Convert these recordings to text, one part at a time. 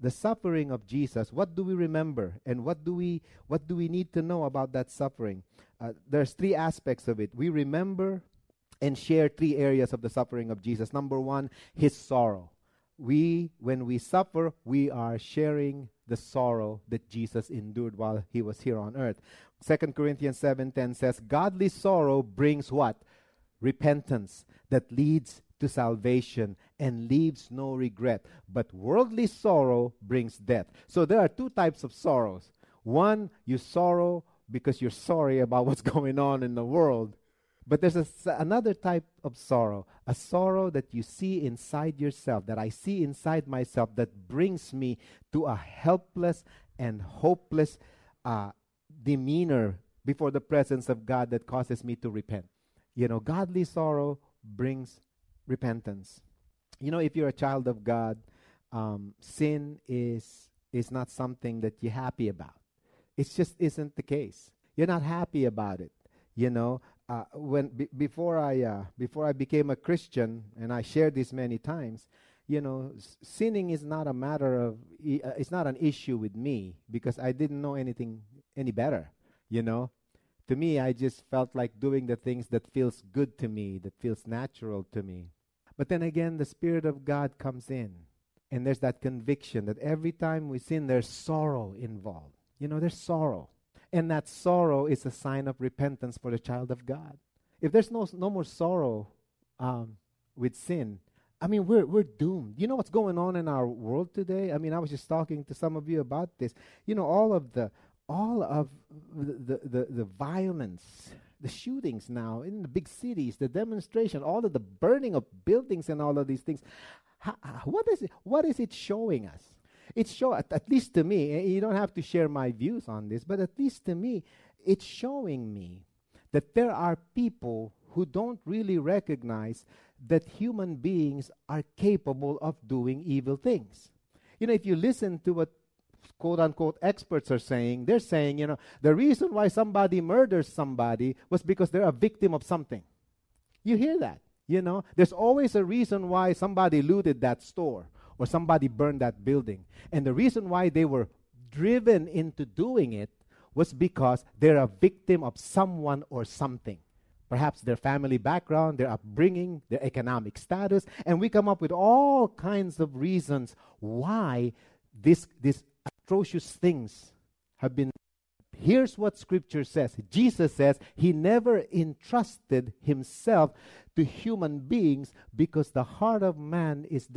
the suffering of Jesus, what do we remember and what do we what do we need to know about that suffering? Uh, there's three aspects of it. We remember and share three areas of the suffering of Jesus. Number 1, his sorrow. We when we suffer, we are sharing the sorrow that Jesus endured while he was here on earth. 2 Corinthians 7:10 says, "Godly sorrow brings what? Repentance that leads to salvation and leaves no regret. But worldly sorrow brings death. So there are two types of sorrows. One, you sorrow because you're sorry about what's going on in the world. But there's a, another type of sorrow, a sorrow that you see inside yourself, that I see inside myself, that brings me to a helpless and hopeless uh, demeanor before the presence of God that causes me to repent. You know, godly sorrow brings repentance. You know, if you're a child of God, um, sin is is not something that you're happy about. It just isn't the case. You're not happy about it. You know, uh, when b- before I uh, before I became a Christian, and I shared this many times. You know, s- sinning is not a matter of. I- uh, it's not an issue with me because I didn't know anything any better. You know, to me, I just felt like doing the things that feels good to me, that feels natural to me. But then again, the Spirit of God comes in, and there's that conviction that every time we sin, there's sorrow involved. You know, there's sorrow. And that sorrow is a sign of repentance for the child of God. If there's no, no more sorrow um, with sin, I mean, we're, we're doomed. You know what's going on in our world today? I mean, I was just talking to some of you about this. You know, all of the all of the, the, the violence, the shootings now in the big cities, the demonstration, all of the burning of buildings and all of these things. Ha, what is it? What is it showing us? It's show at, at least to me. Eh, you don't have to share my views on this, but at least to me, it's showing me that there are people who don't really recognize that human beings are capable of doing evil things. You know, if you listen to what quote unquote experts are saying, they're saying, you know, the reason why somebody murders somebody was because they're a victim of something. You hear that? You know, there's always a reason why somebody looted that store or somebody burned that building. And the reason why they were driven into doing it was because they're a victim of someone or something. Perhaps their family background, their upbringing, their economic status, and we come up with all kinds of reasons why this, these atrocious things have been. Here's what Scripture says Jesus says he never entrusted himself to human beings because the heart of man is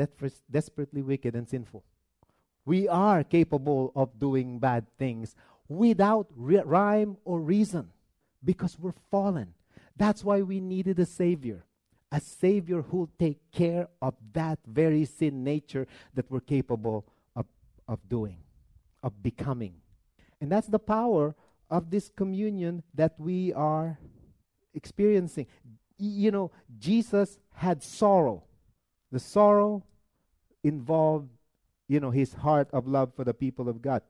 desperately wicked and sinful. We are capable of doing bad things without ri- rhyme or reason because we're fallen. That's why we needed a Savior. A Savior who'll take care of that very sin nature that we're capable of, of doing, of becoming. And that's the power of this communion that we are experiencing. You know, Jesus had sorrow. The sorrow involved, you know, his heart of love for the people of God.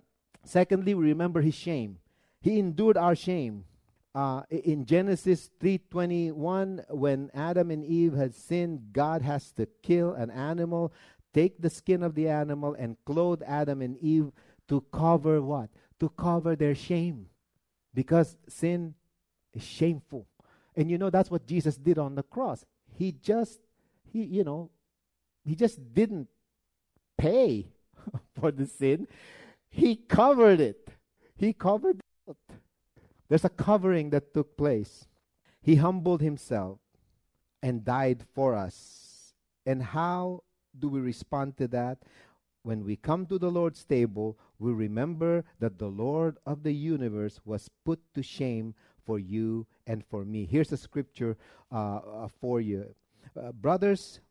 Secondly, we remember his shame. He endured our shame. Uh, in Genesis 3:21, when Adam and Eve had sinned, God has to kill an animal, take the skin of the animal, and clothe Adam and Eve to cover what? To cover their shame, because sin is shameful. And you know that's what Jesus did on the cross. He just, he, you know, he just didn't pay for the sin. He covered it. He covered it. There's a covering that took place. He humbled himself and died for us. And how do we respond to that? When we come to the Lord's table, we remember that the Lord of the universe was put to shame for you and for me. Here's a scripture uh, uh, for you. Uh, brothers,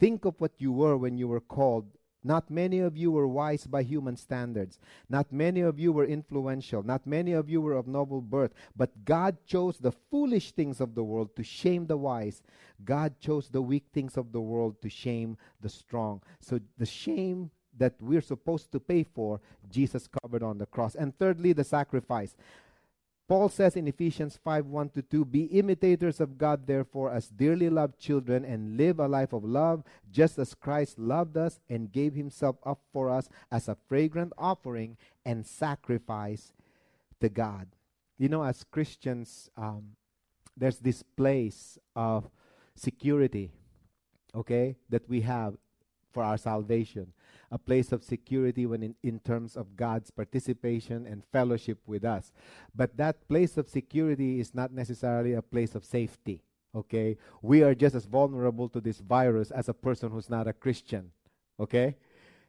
think of what you were when you were called Not many of you were wise by human standards. Not many of you were influential. Not many of you were of noble birth. But God chose the foolish things of the world to shame the wise. God chose the weak things of the world to shame the strong. So the shame that we're supposed to pay for, Jesus covered on the cross. And thirdly, the sacrifice. Paul says in Ephesians 5 1 to 2 Be imitators of God, therefore, as dearly loved children, and live a life of love, just as Christ loved us and gave himself up for us as a fragrant offering and sacrifice to God. You know, as Christians, um, there's this place of security, okay, that we have for our salvation a place of security when in, in terms of God's participation and fellowship with us. But that place of security is not necessarily a place of safety. Okay? We are just as vulnerable to this virus as a person who's not a Christian. Okay?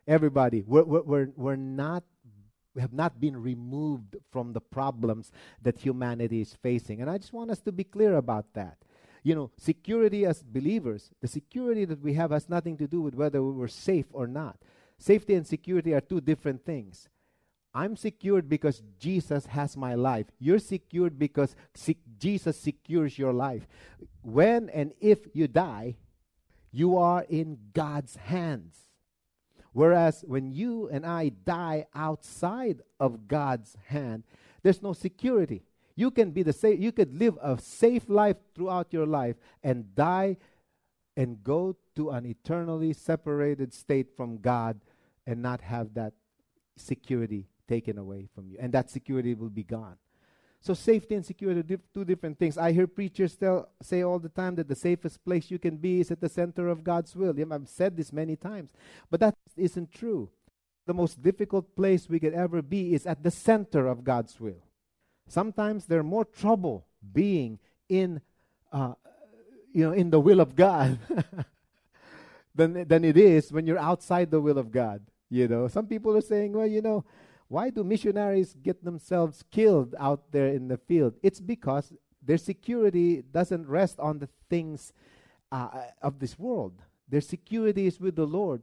Everybody, we're, we're, we're, not we have not been removed from the problems that humanity is facing. And I just want us to be clear about that. You know, security as believers, the security that we have has nothing to do with whether we were safe or not. Safety and security are two different things. I'm secured because Jesus has my life. You're secured because Jesus secures your life. When and if you die, you are in God's hands. Whereas when you and I die outside of God's hand, there's no security. You can be the safe, you could live a safe life throughout your life and die and go to an eternally separated state from God and not have that security taken away from you. And that security will be gone. So safety and security are dif- two different things. I hear preachers tell, say all the time that the safest place you can be is at the center of God's will. I've said this many times, but that isn't true. The most difficult place we could ever be is at the center of God's will. Sometimes there's more trouble being in, uh, you know, in the will of God than than it is when you're outside the will of God. You know, some people are saying, well, you know, why do missionaries get themselves killed out there in the field? It's because their security doesn't rest on the things uh, uh, of this world. Their security is with the Lord,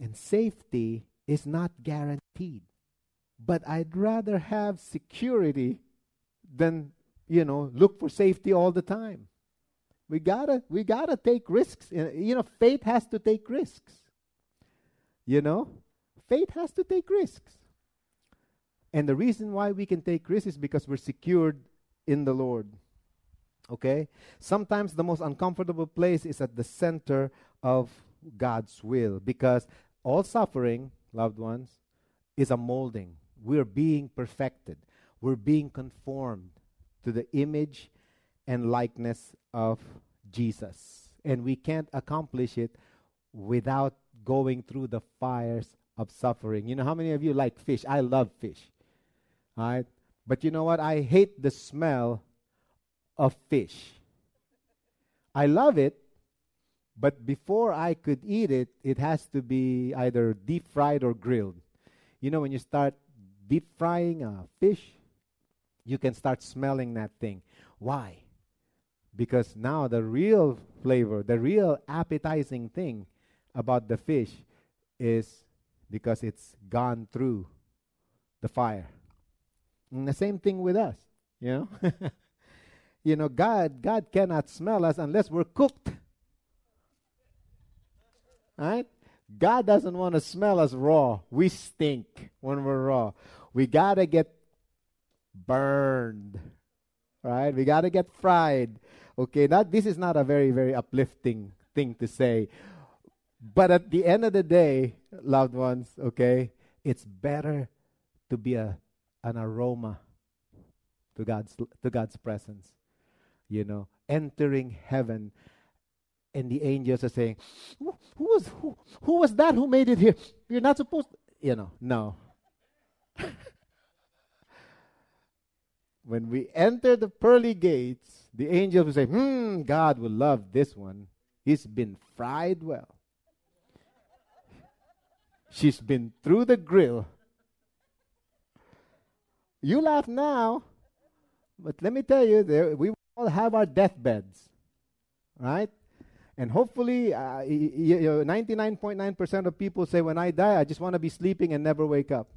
and safety is not guaranteed. But I'd rather have security than, you know, look for safety all the time. We gotta, we gotta take risks. You know, faith has to take risks. You know, faith has to take risks. And the reason why we can take risks is because we're secured in the Lord. Okay? Sometimes the most uncomfortable place is at the center of God's will because all suffering, loved ones, is a molding. We're being perfected, we're being conformed to the image and likeness of Jesus. And we can't accomplish it without going through the fires of suffering. You know, how many of you like fish? I love fish. All right? But you know what? I hate the smell of fish. I love it, but before I could eat it, it has to be either deep fried or grilled. You know, when you start deep frying a fish, you can start smelling that thing. Why? Because now the real flavor, the real appetizing thing about the fish is because it's gone through the fire. And the same thing with us, you know. you know, God God cannot smell us unless we're cooked. Right? God doesn't want to smell us raw. We stink when we're raw. We got to get burned. Right? We got to get fried. Okay, that this is not a very very uplifting thing to say. But at the end of the day, loved ones, okay, it's better to be a, an aroma to God's to God's presence. You know, entering heaven and the angels are saying, who, who was who, who was that who made it here? You're not supposed you know, no. when we enter the pearly gates, the angels will say, Hmm, God will love this one. He's been fried well. She's been through the grill. You laugh now, but let me tell you, there, we all have our deathbeds, right? And hopefully, uh, you know, 99.9% of people say, when I die, I just want to be sleeping and never wake up.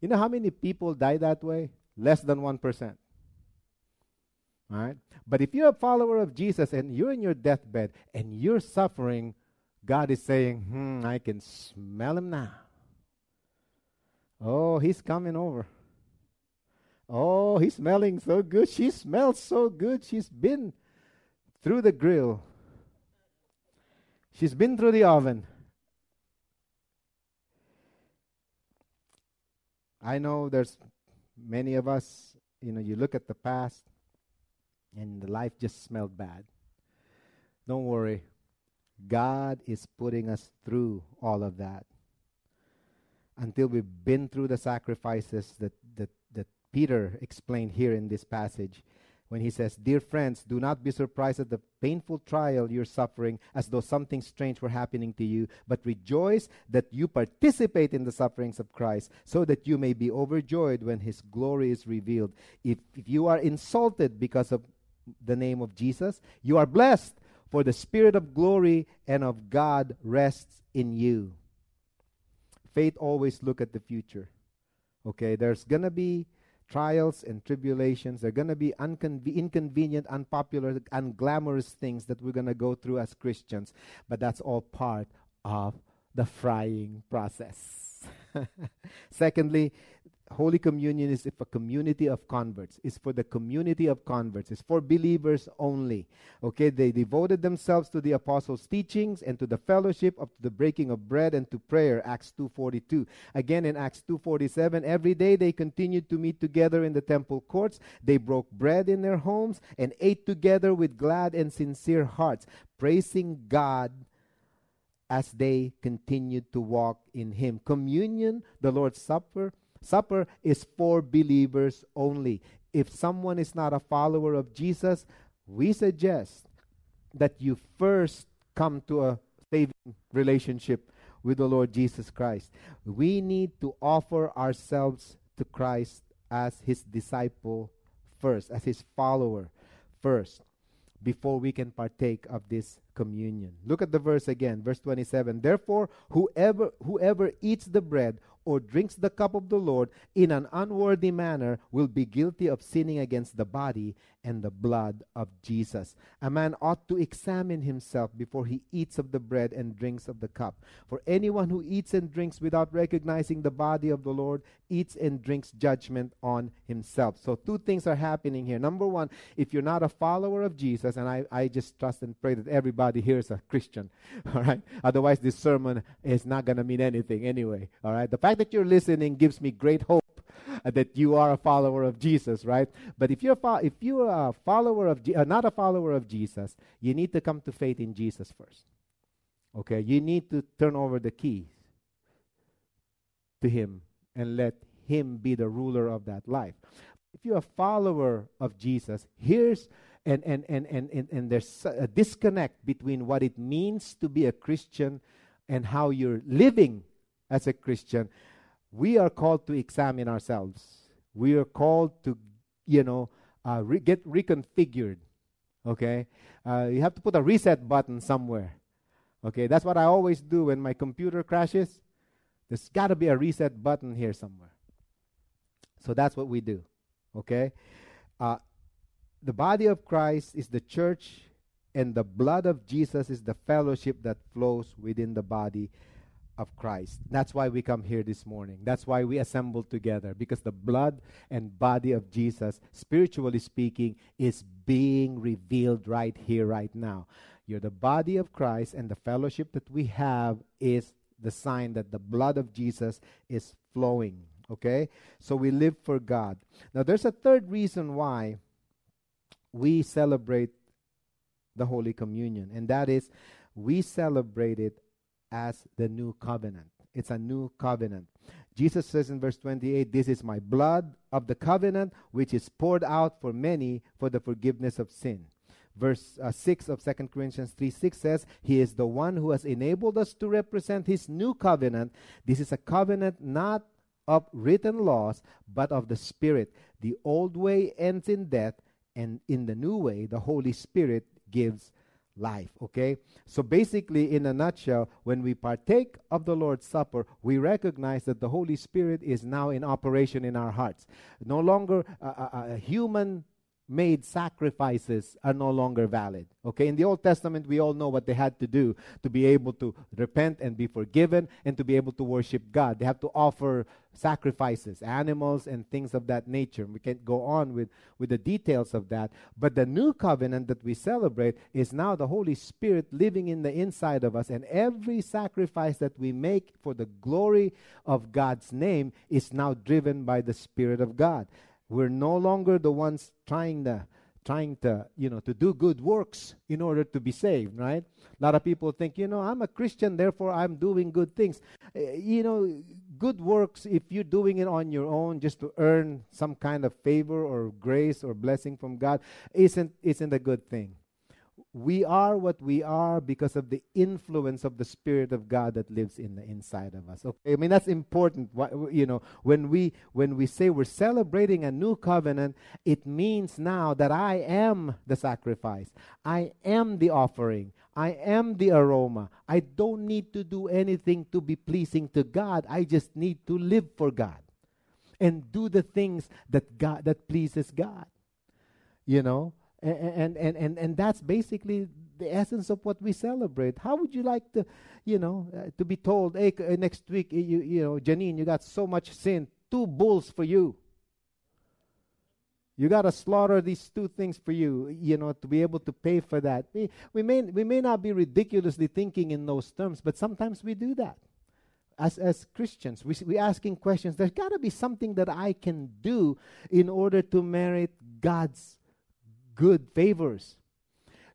You know how many people die that way? Less than 1%. All right? But if you're a follower of Jesus and you're in your deathbed and you're suffering, God is saying, hmm, I can smell him now. Oh, he's coming over. Oh, he's smelling so good. She smells so good. She's been through the grill. She's been through the oven. I know there's many of us, you know, you look at the past and the life just smelled bad. Don't worry. God is putting us through all of that until we've been through the sacrifices that, that, that Peter explained here in this passage when he says, Dear friends, do not be surprised at the painful trial you're suffering as though something strange were happening to you, but rejoice that you participate in the sufferings of Christ, so that you may be overjoyed when his glory is revealed. If, if you are insulted because of the name of Jesus, you are blessed, for the Spirit of glory and of God rests in you. Faith always look at the future. Okay, there's gonna be trials and tribulations. There are going to be inconvenient, unpopular, unglamorous things that we're going to go through as Christians, but that's all part of the frying process. Secondly, Holy Communion is if a community of converts. It's for the community of converts. It's for believers only. Okay, they devoted themselves to the apostles' teachings and to the fellowship of the breaking of bread and to prayer. Acts 2:42. Again in Acts 2:47, every day they continued to meet together in the temple courts. They broke bread in their homes and ate together with glad and sincere hearts, praising God as they continued to walk in him. Communion, the Lord's Supper, Supper is for believers only. If someone is not a follower of Jesus, we suggest that you first come to a saving relationship with the Lord Jesus Christ. We need to offer ourselves to Christ as his disciple first, as his follower first, before we can partake of this communion. Look at the verse again, verse 27. Therefore, whoever whoever eats the bread or drinks the cup of the Lord in an unworthy manner will be guilty of sinning against the body and the blood of Jesus. A man ought to examine himself before he eats of the bread and drinks of the cup. For anyone who eats and drinks without recognizing the body of the Lord eats and drinks judgment on himself. So, two things are happening here. Number one, if you're not a follower of Jesus, and I, I just trust and pray that everybody here is a Christian, all right? Otherwise, this sermon is not going to mean anything anyway, all right? The fact that you're listening gives me great hope that you are a follower of Jesus, right? But if you're fo- if you are a follower of Je- uh, not a follower of Jesus, you need to come to faith in Jesus first. Okay, you need to turn over the keys to Him and let Him be the ruler of that life. If you're a follower of Jesus, here's and and and and and, and there's a disconnect between what it means to be a Christian and how you're living as a Christian we are called to examine ourselves. We are called to, you know, uh, re- get reconfigured. Okay? Uh, you have to put a reset button somewhere. Okay? That's what I always do when my computer crashes. There's got to be a reset button here somewhere. So that's what we do. Okay? Uh, the body of Christ is the church, and the blood of Jesus is the fellowship that flows within the body of Christ. That's why we come here this morning. That's why we assemble together because the blood and body of Jesus, spiritually speaking, is being revealed right here, right now. You're the body of Christ, and the fellowship that we have is the sign that the blood of Jesus is flowing. Okay? So we live for God. Now, there's a third reason why we celebrate the Holy Communion, and that is we celebrate it as the new covenant. It's a new covenant. Jesus says in verse 28, This is my blood of the covenant, which is poured out for many for the forgiveness of sin. Verse uh, 6 of 2 Corinthians 3 6 says, He is the one who has enabled us to represent His new covenant. This is a covenant not of written laws, but of the Spirit. The old way ends in death, and in the new way, the Holy Spirit gives life. Okay? So basically, in a nutshell, when we partake of the Lord's Supper, we recognize that the Holy Spirit is now in operation in our hearts. No longer a, a, a human made sacrifices are no longer valid. Okay, in the Old Testament, we all know what they had to do to be able to repent and be forgiven and to be able to worship God. They have to offer sacrifices, animals, and things of that nature. We can't go on with, with the details of that. But the new covenant that we celebrate is now the Holy Spirit living in the inside of us, and every sacrifice that we make for the glory of God's name is now driven by the Spirit of God. We're no longer the ones trying to trying to you know to do good works in order to be saved right? A lot of people think you know i'm a christian therefore i'm doing good things. Uh, you know good works if you're doing it on your own just to earn some kind of favor or grace or blessing from god isn't isn't a good thing we are what we are because of the influence of the spirit of god that lives in the inside of us. Okay i mean that's important. You know when we when we say we're celebrating a new covenant it means now that i am the sacrifice. I am the offering. I am the aroma. I don't need to do anything to be pleasing to god. I just need to live for god and do the things that god that pleases god. You know and, and, and, and that's basically the essence of what we celebrate. How would you like to, you know, uh, to be told, hey, uh, next week, you, you know, Janine, you got so much sin, two bulls for you. You got to slaughter these two things for you, you know, to be able to pay for that. We, we, may, we may not be ridiculously thinking in those terms, but sometimes we do that. As, as Christians, we, we asking questions. There's got to be something that I can do in order to merit God's good favors.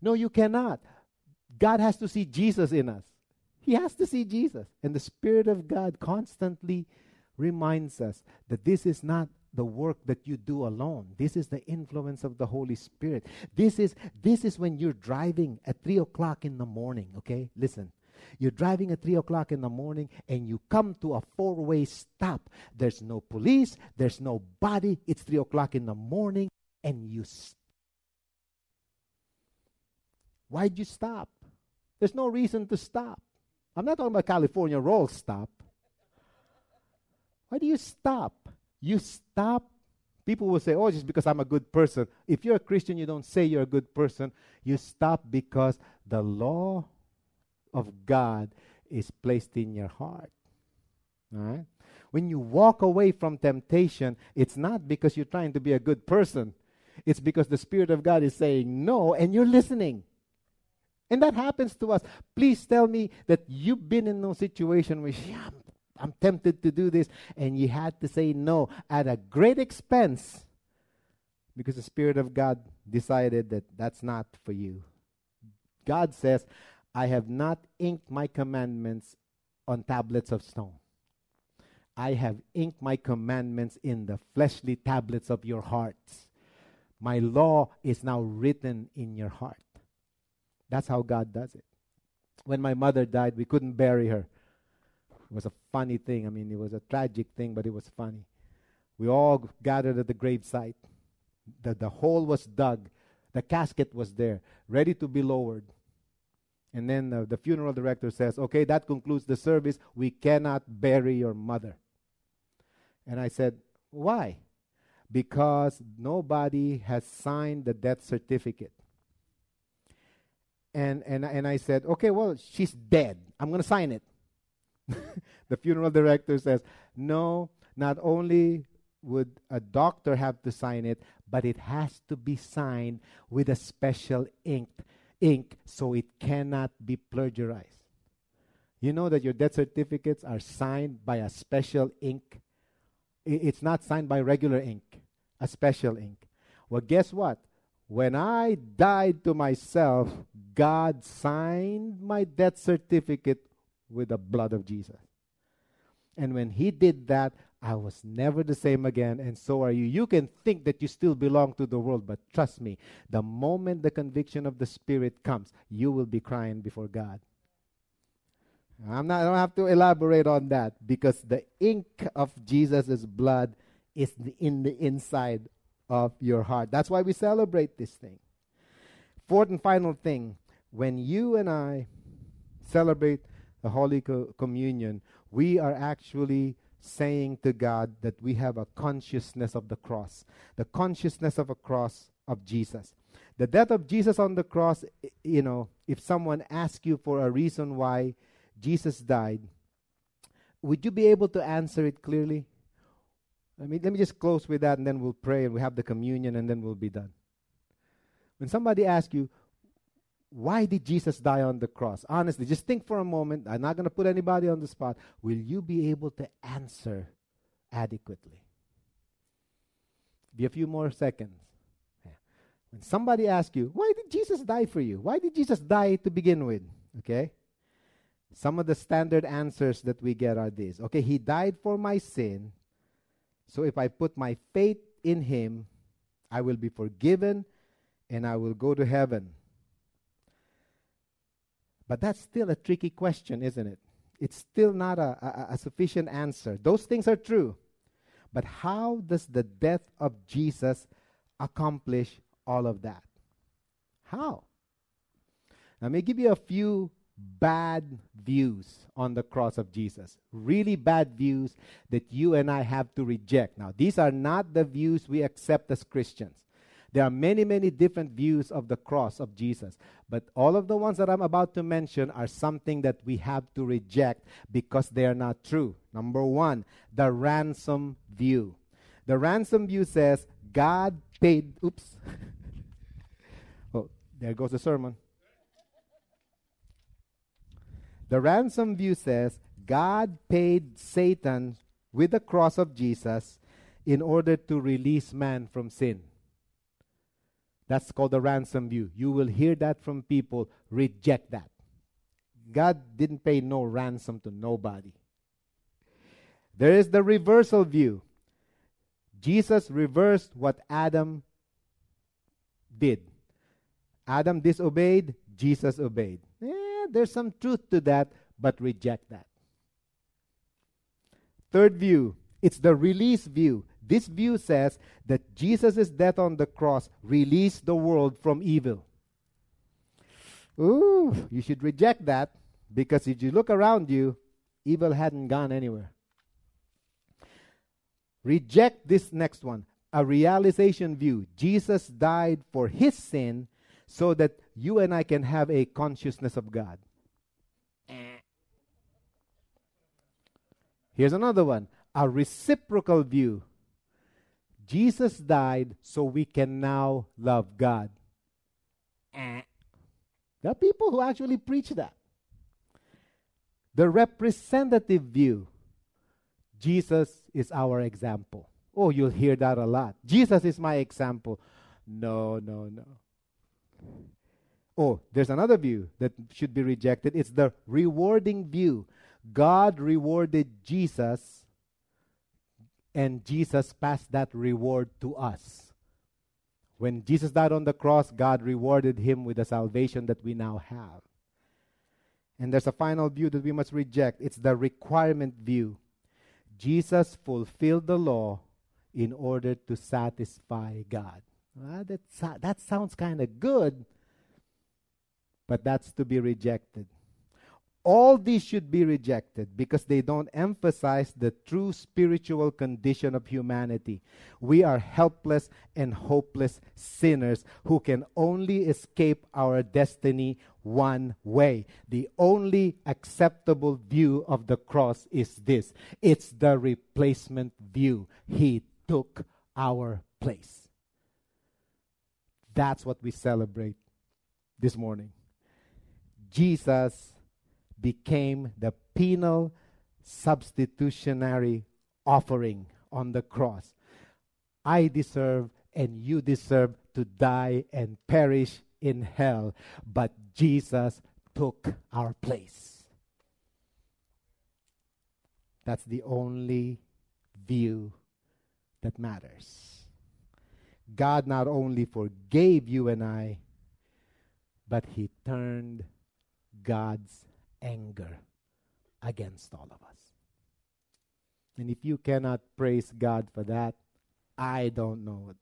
No, you cannot. God has to see Jesus in us. He has to see Jesus. And the Spirit of God constantly reminds us that this is not the work that you do alone. This is the influence of the Holy Spirit. This is this is when you're driving at three o'clock in the morning. Okay, listen. You're driving at three o'clock in the morning and you come to a four-way stop. There's no police. There's nobody. It's three o'clock in the morning, and you Why'd you stop? There's no reason to stop. I'm not talking about California roll stop. Why do you stop? You stop. People will say, oh, just because I'm a good person. If you're a Christian, you don't say you're a good person. You stop because the law of God is placed in your heart. All right? When you walk away from temptation, it's not because you're trying to be a good person. It's because the Spirit of God is saying no, and you're listening. And that happens to us. Please tell me that you've been in no situation where yeah, I'm, I'm tempted to do this and you had to say no at a great expense because the Spirit of God decided that that's not for you. God says, I have not inked my commandments on tablets of stone. I have inked my commandments in the fleshly tablets of your hearts. My law is now written in your heart. That's how God does it. When my mother died, we couldn't bury her. It was a funny thing. I mean, it was a tragic thing, but it was funny. We all gathered at the gravesite. The, the hole was dug. The casket was there, ready to be lowered. And then uh, the funeral director says, Okay, that concludes the service. We cannot bury your mother. And I said, Why? Because nobody has signed the death certificate and and and I said, okay, well, she's dead. I'm going to sign it. the funeral director says, no. Not only would a doctor have to sign it, but it has to be signed with a special ink, ink, so it cannot be plagiarized. You know that your death certificates are signed by a special ink. It's not signed by regular ink, a special ink. Well, guess what? When I died to myself, God signed my death certificate with the blood of Jesus. And when He did that, I was never the same again, and so are you. You can think that you still belong to the world, but trust me, the moment the conviction of the Spirit comes, you will be crying before God. I'm not, I don't have to elaborate on that because the ink of Jesus' blood is in the inside of your heart. That's why we celebrate this thing. Fourth and final thing when you and I celebrate the Holy Co- Communion, we are actually saying to God that we have a consciousness of the cross, the consciousness of a cross of Jesus. The death of Jesus on the cross, you know, if someone asks you for a reason why Jesus died, would you be able to answer it clearly? I mean, let me just close with that and then we'll pray and we have the communion and then we'll be done. When somebody asks you, why did Jesus die on the cross? Honestly, just think for a moment. I'm not going to put anybody on the spot. Will you be able to answer adequately? Be a few more seconds. Yeah. When somebody asks you, why did Jesus die for you? Why did Jesus die to begin with? Okay? Some of the standard answers that we get are these. Okay, he died for my sin. So if I put my faith in him, I will be forgiven and I will go to heaven. But that's still a tricky question, isn't it? It's still not a, a, a, sufficient answer. Those things are true. But how does the death of Jesus accomplish all of that? How? Let me give you a few bad views on the cross of Jesus. Really bad views that you and I have to reject. Now, these are not the views we accept as Christians. There are many, many different views of the cross of Jesus. But all of the ones that I'm about to mention are something that we have to reject because they are not true. Number one, the ransom view. The ransom view says God paid, oops. oh, there goes the sermon. The ransom view says God paid Satan with the cross of Jesus in order to release man from sin. That's called the ransom view. You will hear that from people. Reject that. God didn't pay no ransom to nobody. There is the reversal view. Jesus reversed what Adam did. Adam disobeyed, Jesus obeyed. Eh, there's some truth to that, but reject that. Third view, it's the release view. This view says that Jesus' death on the cross released the world from evil. Ooh, you should reject that because if you look around you, evil hadn't gone anywhere. Reject this next one a realization view. Jesus died for his sin so that you and I can have a consciousness of God. Here's another one a reciprocal view. Jesus died so we can now love God. Eh. There are people who actually preach that. The representative view Jesus is our example. Oh, you'll hear that a lot. Jesus is my example. No, no, no. Oh, there's another view that should be rejected. It's the rewarding view. God rewarded Jesus and Jesus passed that reward to us. When Jesus died on the cross, God rewarded him with the salvation that we now have. And there's a final view that we must reject it's the requirement view. Jesus fulfilled the law in order to satisfy God. Well, that, that sounds kind of good, but that's to be rejected. All these should be rejected because they don't emphasize the true spiritual condition of humanity. We are helpless and hopeless sinners who can only escape our destiny one way. The only acceptable view of the cross is this it's the replacement view. He took our place. That's what we celebrate this morning. Jesus became the penal substitutionary offering on the cross. I deserve and you deserve to die and perish in hell, but Jesus took our place. That's the only view that matters. God not only forgave you and I, but He turned God's anger against all of us. And if you cannot praise God for that, I don't know